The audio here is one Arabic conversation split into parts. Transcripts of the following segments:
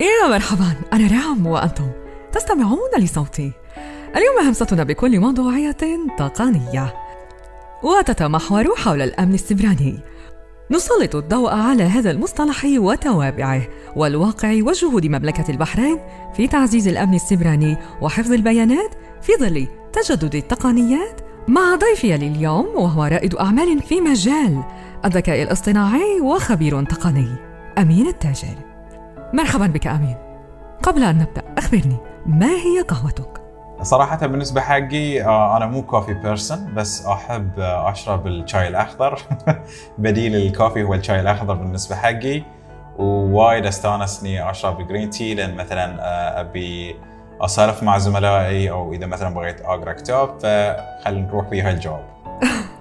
يا مرحبا أنا رام وأنتم تستمعون لصوتي. اليوم همستنا بكل موضوعية تقنية وتتمحور حول الأمن السبراني. نسلط الضوء على هذا المصطلح وتوابعه والواقع وجهود مملكة البحرين في تعزيز الأمن السبراني وحفظ البيانات في ظل تجدد التقنيات. مع ضيفي لليوم وهو رائد أعمال في مجال الذكاء الاصطناعي وخبير تقني أمين التاجر. مرحبا بك أمين. قبل أن نبدأ أخبرني ما هي قهوتك؟ صراحة بالنسبة حقي آه، أنا مو coffee person بس أحب آه، أشرب الشاي الأخضر. بديل ال coffee هو الشاي الأخضر بالنسبة حقي. ووايد أستانس إني أشرب green tea لأن مثلا آه، أبي أسولف مع زملائي أو إذا مثلا بغيت أقرأ كتاب فخلينا نروح فيها الجواب.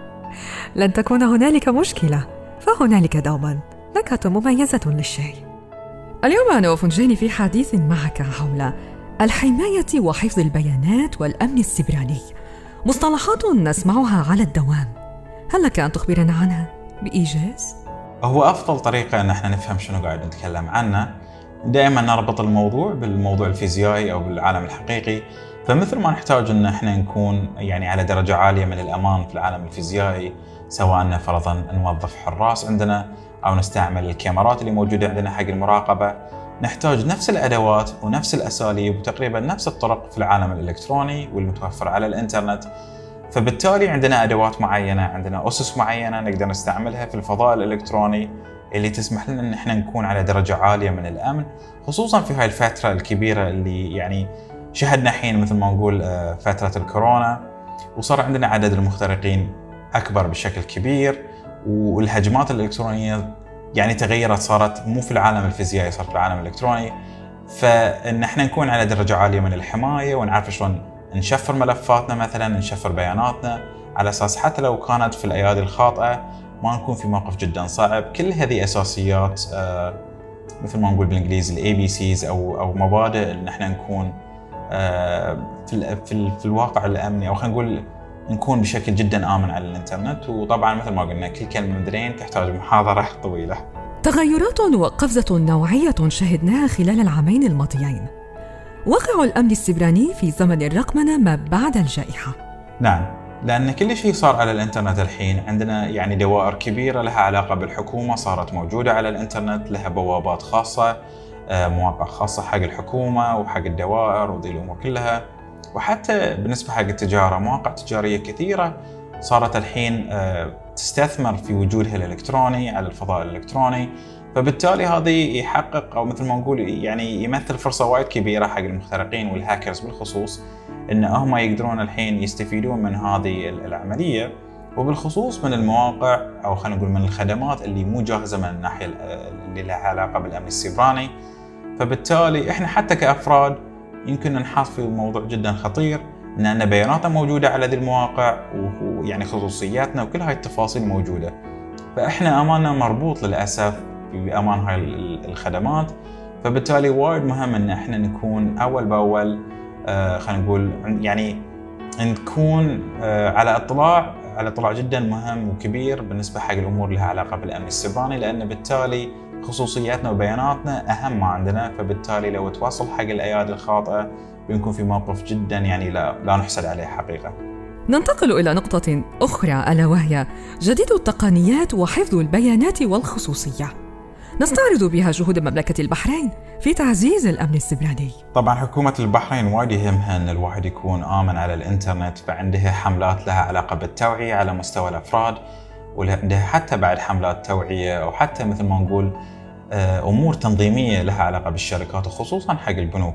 لن تكون هنالك مشكلة فهنالك دوما. نكهة مميزة للشاي. اليوم أنا وفنجاني في حديث معك حول الحماية وحفظ البيانات والأمن السبراني. مصطلحات نسمعها على الدوام. هل لك أن تخبرنا عنها بإيجاز؟ هو أفضل طريقة أن إحنا نفهم شنو قاعد نتكلم عنه. دائما نربط الموضوع بالموضوع الفيزيائي أو بالعالم الحقيقي. فمثل ما نحتاج أن إحنا نكون يعني على درجة عالية من الأمان في العالم الفيزيائي سواء فرضا نوظف حراس عندنا أو نستعمل الكاميرات اللي موجودة عندنا حق المراقبة. نحتاج نفس الأدوات ونفس الأساليب وتقريبا نفس الطرق في العالم الإلكتروني والمتوفر على الإنترنت. فبالتالي عندنا أدوات معينة، عندنا أسس معينة نقدر نستعملها في الفضاء الإلكتروني اللي تسمح لنا إن إحنا نكون على درجة عالية من الأمن، خصوصا في هاي الفترة الكبيرة اللي يعني شهدنا الحين مثل ما نقول آه، فترة الكورونا وصار عندنا عدد المخترقين أكبر بشكل كبير. والهجمات الإلكترونية يعني تغيرت صارت مو في العالم الفيزيائي صارت في العالم الإلكتروني. فإن إحنا نكون على درجة عالية من الحماية ونعرف شلون نشفر ملفاتنا مثلا نشفر بياناتنا على أساس حتى لو كانت في الأيادي الخاطئة ما نكون في موقف جدا صعب. كل هذه أساسيات آه، مثل ما نقول بالإنجليزي ال ABCs أو أو مبادئ إن إحنا نكون آه، في في الواقع الأمني أو خلينا نقول نكون بشكل جدا آمن على الإنترنت. وطبعا مثل ما قلنا كل كلمة مدرين تحتاج محاضرة طويلة. تغيرات وقفزة نوعية شهدناها خلال العامين الماضيين. واقع الأمن السيبراني في زمن الرقمنة ما بعد الجائحة. نعم لأن كل شيء صار على الإنترنت الحين. عندنا يعني دوائر كبيرة لها علاقة بالحكومة صارت موجودة على الإنترنت لها بوابات خاصة آه، مواقع خاصة حق الحكومة وحق الدوائر وذي الأمور كلها. وحتى بالنسبة حق التجارة مواقع تجارية كثيرة صارت الحين آه، تستثمر في وجودها الإلكتروني على الفضاء الإلكتروني. فبالتالي هذا يحقق أو مثل ما نقول يعني يمثل فرصة وايد كبيرة حق المخترقين والهاكرز بالخصوص إن هم يقدرون الحين يستفيدون من هذه العملية. وبالخصوص من المواقع أو خلينا نقول من الخدمات اللي مو جاهزة من الناحية اللي لها علاقة بالأمن السيبراني. فبالتالي إحنا حتى كأفراد يمكن نحاط في موضوع جدا خطير إن بياناتنا موجودة على ذي المواقع ويعني خصوصياتنا وكل هاي التفاصيل موجودة. فإحنا اماننا مربوط للأسف بأمان هاي الخدمات. فبالتالي وايد مهم إن إحنا نكون أول بأول آه خلينا نقول يعني نكون آه على إطلاع على إطلاع جدا مهم وكبير بالنسبة حق الأمور اللي لها علاقة بالأمن السيبراني لأن بالتالي خصوصياتنا وبياناتنا أهم ما عندنا فبالتالي لو توصل حق الأيادي الخاطئة بنكون في موقف جدا يعني لا لا نحسد عليه حقيقة. ننتقل إلى نقطة أخرى ألا وهي جديد التقنيات وحفظ البيانات والخصوصية. نستعرض بها جهود مملكة البحرين في تعزيز الأمن السبراني طبعا حكومة البحرين وايد يهمها أن الواحد يكون آمن على الإنترنت فعندها حملات لها علاقة بالتوعية على مستوى الأفراد وعندها حتى بعد حملات توعية أو حتى مثل ما نقول آه، أمور تنظيمية لها علاقة بالشركات وخصوصا حق البنوك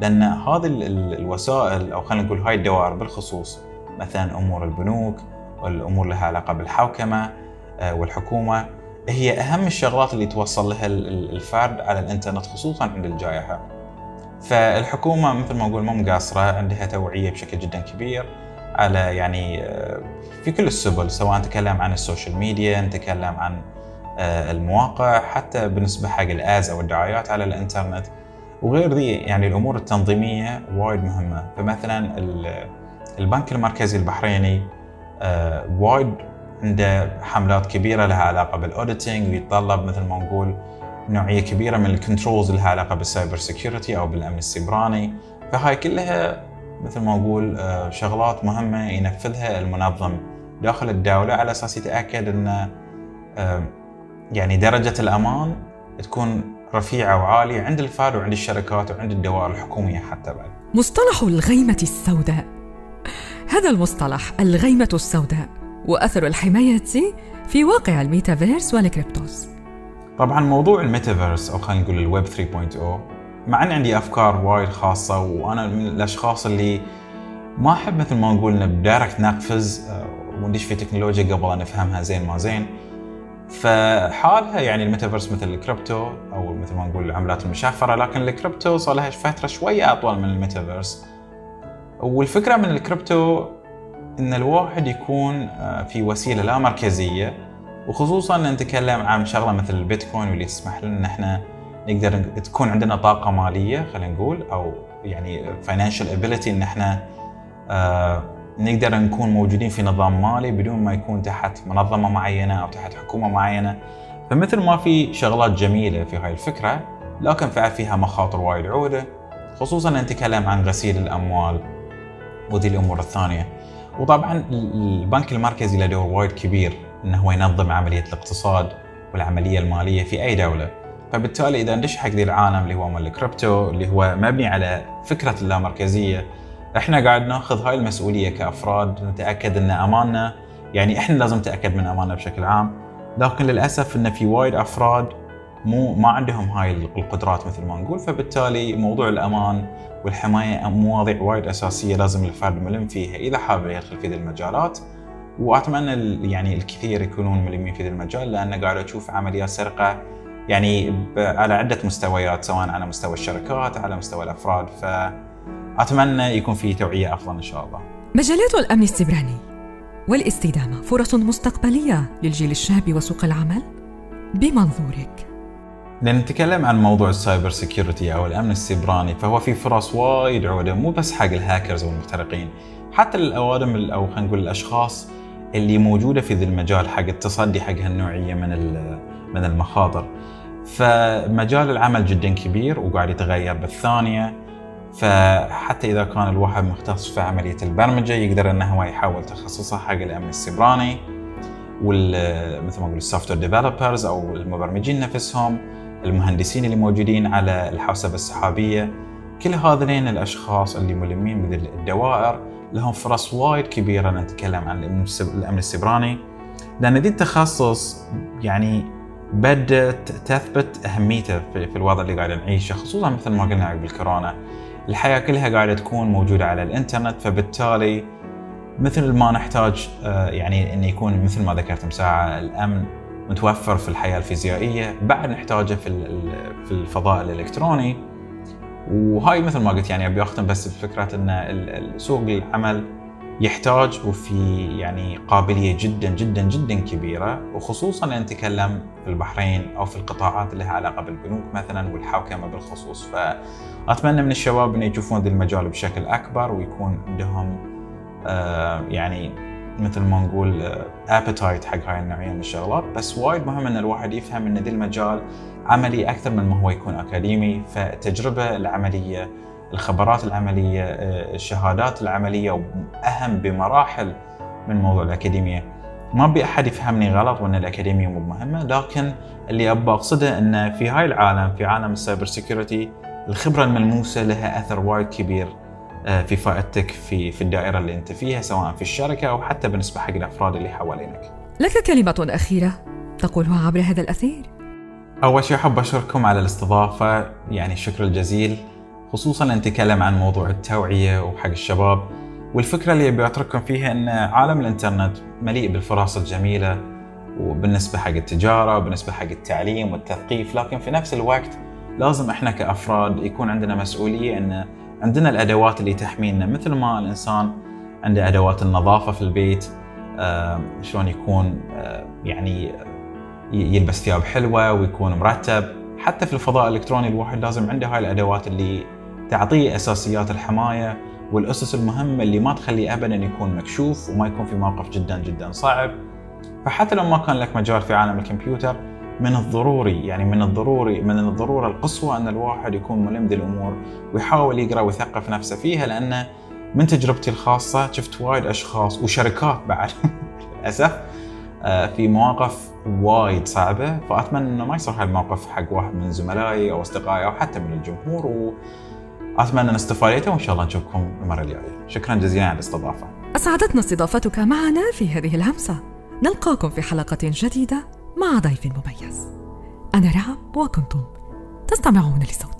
لأن هذه الوسائل أو خلينا نقول هاي الدوائر بالخصوص مثلا أمور البنوك والأمور لها علاقة بالحوكمة آه، والحكومة هي أهم الشغلات اللي توصل لها الفرد على الإنترنت خصوصا عند الجائحة. فالحكومة مثل ما أقول مو مقاصرة عندها توعية بشكل جدا كبير على يعني آه، في كل السبل سواء نتكلم عن ال social media نتكلم عن آه، المواقع حتى بالنسبة حق ال ads أو الدعايات على الإنترنت. وغير ذي يعني الأمور التنظيمية وايد مهمة. فمثلا البنك المركزي البحريني آه، وايد عنده حملات كبيرة لها علاقة بال auditing ويتطلب مثل ما نقول نوعية كبيرة من ال controls لها علاقة بال cyber security أو بالأمن السيبراني. فهاي كلها مثل ما نقول آه، شغلات مهمة ينفذها المنظم داخل الدولة على أساس يتأكد إن آه، يعني درجة الأمان تكون رفيعة وعالية عند الفرد وعند الشركات وعند الدوائر الحكومية حتى بعد. مصطلح الغيمة السوداء هذا المصطلح الغيمة السوداء وأثر الحماية في واقع ال metaverse وال cryptos. طبعا موضوع الميتافيرس أو خلينا نقول الويب 3.0 مع ان عندي أفكار وايد خاصة وأنا من الأشخاص اللي ما أحب مثل ما نقول ب direct نقفز آه، وندش في تكنولوجيا قبل أن نفهمها زين ما زين. فحالها يعني الميتافيرس مثل الكريبتو أو مثل ما نقول العملات المشفرة لكن الكريبتو صار لها فترة شوية أطول من الميتافيرس. والفكرة من الكريبتو إن الواحد يكون آه، في وسيلة لا مركزية وخصوصا نتكلم عن شغلة مثل البيتكوين واللي تسمح لنا إن إحنا نقدر تكون عندنا طاقة مالية خلينا نقول أو يعني financial ability إن إحنا آه نقدر نكون موجودين في نظام مالي بدون ما يكون تحت منظمة معينة أو تحت حكومة معينة. فمثل ما في شغلات جميلة في هاي الفكرة لكن فيها مخاطر وايد عودة خصوصا نتكلم عن غسيل الأموال وذي الأمور الثانية. وطبعا البنك المركزي له دور وايد كبير إنه هو ينظم عملية الاقتصاد والعملية المالية في أي دولة. فبالتالي إذا ندش حق ذي العالم اللي هو مال الكريبتو اللي هو مبني على فكرة اللامركزية. إحنا قاعد ناخذ هاي المسؤولية كأفراد نتأكد إن أماننا يعني إحنا لازم نتأكد من أماننا بشكل عام. لكن للأسف إن في وايد أفراد مو ما عندهم هاي القدرات مثل ما نقول. فبالتالي موضوع الأمان والحماية مواضيع وايد أساسية لازم الفرد ملم فيها إذا حابب يدخل في ذي المجالات. وأتمنى يعني الكثير يكونون ملمين في ذي المجال لأن قاعد أشوف عمليات سرقة يعني على عدة مستويات سواء على مستوى الشركات على مستوى الأفراد فأتمنى يكون في توعية أفضل إن شاء الله. مجالات الأمن السيبراني والاستدامة فرص مستقبلية للجيل الشاب وسوق العمل بمنظورك. نتكلم عن موضوع ال cyber security أو الأمن السيبراني فهو في فرص وايد عودة مو بس حق الهاكرز والمخترقين حتى الاوادم أو خلينا نقول الأشخاص اللي موجودة في ذا المجال حق التصدي حق هالنوعية من من المخاطر. فمجال العمل جدا كبير وقاعد يتغير بالثانية. فحتى إذا كان الواحد مختص في عملية البرمجة يقدر إنه هو يحول تخصصه حق الأمن السيبراني مثل ما أقول ال software developers أو المبرمجين نفسهم المهندسين اللي موجودين على الحوسبة السحابية. كل هذين الأشخاص اللي ملمين بذي الدوائر لهم فرص وايد كبيرة نتكلم عن الأمن السيبراني. لأن ذي التخصص يعني بدأت تثبت أهميته في الوضع اللي قاعد نعيشه خصوصا مثل ما قلنا عقب الكورونا الحياة كلها قاعدة تكون موجودة على الإنترنت فبالتالي مثل ما نحتاج آه، يعني أن يكون مثل ما ذكرت مساعة الأمن متوفر في الحياة الفيزيائية بعد نحتاجه في في الفضاء الإلكتروني. وهاي مثل ما قلت يعني أبي أختم بس بفكرة أن سوق العمل يحتاج وفي يعني قابلية جدا جدا جدا كبيرة وخصوصا نتكلم في البحرين أو في القطاعات اللي لها علاقة بالبنوك مثلا والحوكمة بالخصوص. فأتمنى من الشباب أن يشوفون ذا المجال بشكل أكبر ويكون عندهم آه يعني مثل ما نقول appetite حق هاي النوعية من الشغلات. بس وايد مهم أن الواحد يفهم أن ذا المجال عملي أكثر من ما هو يكون أكاديمي فالتجربه العملية الخبرات العملية آه، الشهادات العملية وأهم بمراحل من موضوع الأكاديمية ما أبي أحد يفهمني غلط وأن الأكاديمية مو مهمة لكن اللي ابى أقصده أن في هاي العالم في عالم ال cyber security الخبرة الملموسة لها أثر وايد كبير آه، في فائدتك في في الدائرة اللي أنت فيها سواء في الشركة أو حتى بالنسبة حق الأفراد اللي حوالينك. لك كلمة أخيرة تقولها عبر هذا الأثير. أول شيء أحب أشكركم على الاستضافة يعني الشكر الجزيل خصوصا نتكلم عن موضوع التوعية وحق الشباب. والفكرة اللي أبي أترككم فيها أن عالم الإنترنت مليء بالفرص الجميلة وبالنسبة حق التجارة وبالنسبة حق التعليم والتثقيف. لكن في نفس الوقت لازم إحنا كأفراد يكون عندنا مسؤولية أن عندنا الأدوات اللي تحمينا. مثل ما الإنسان عنده أدوات النظافة في البيت آه شلون يكون آه يعني يلبس ثياب حلوة ويكون مرتب. حتى في الفضاء الإلكتروني الواحد لازم عنده هاي الأدوات اللي تعطيه أساسيات الحماية والأسس المهمة اللي ما تخليه ابدا يكون مكشوف وما يكون في موقف جدا جدا صعب. فحتى لو ما كان لك مجال في عالم الكمبيوتر من الضروري يعني من الضروري من الضرورة القصوى أن الواحد يكون ملم بالأمور ويحاول يقرأ ويثقف نفسه فيها لأنه من تجربتي الخاصة شفت وايد أشخاص وشركات بعد للأسف آه، في مواقف وايد صعبة. فأتمنى إنه ما يصير هالموقف حق واحد من زملائي أو أصدقائي أو حتى من الجمهور واتمنى أن استفاديتوا وإن شاء الله نشوفكم المرة الجاية. شكرا جزيلا على الاستضافة. أسعدتنا استضافتك معنا في هذه الهمسة. نلقاكم في حلقة جديدة مع ضيف مميز. أنا رعب وكنتم تستمعون لصوتي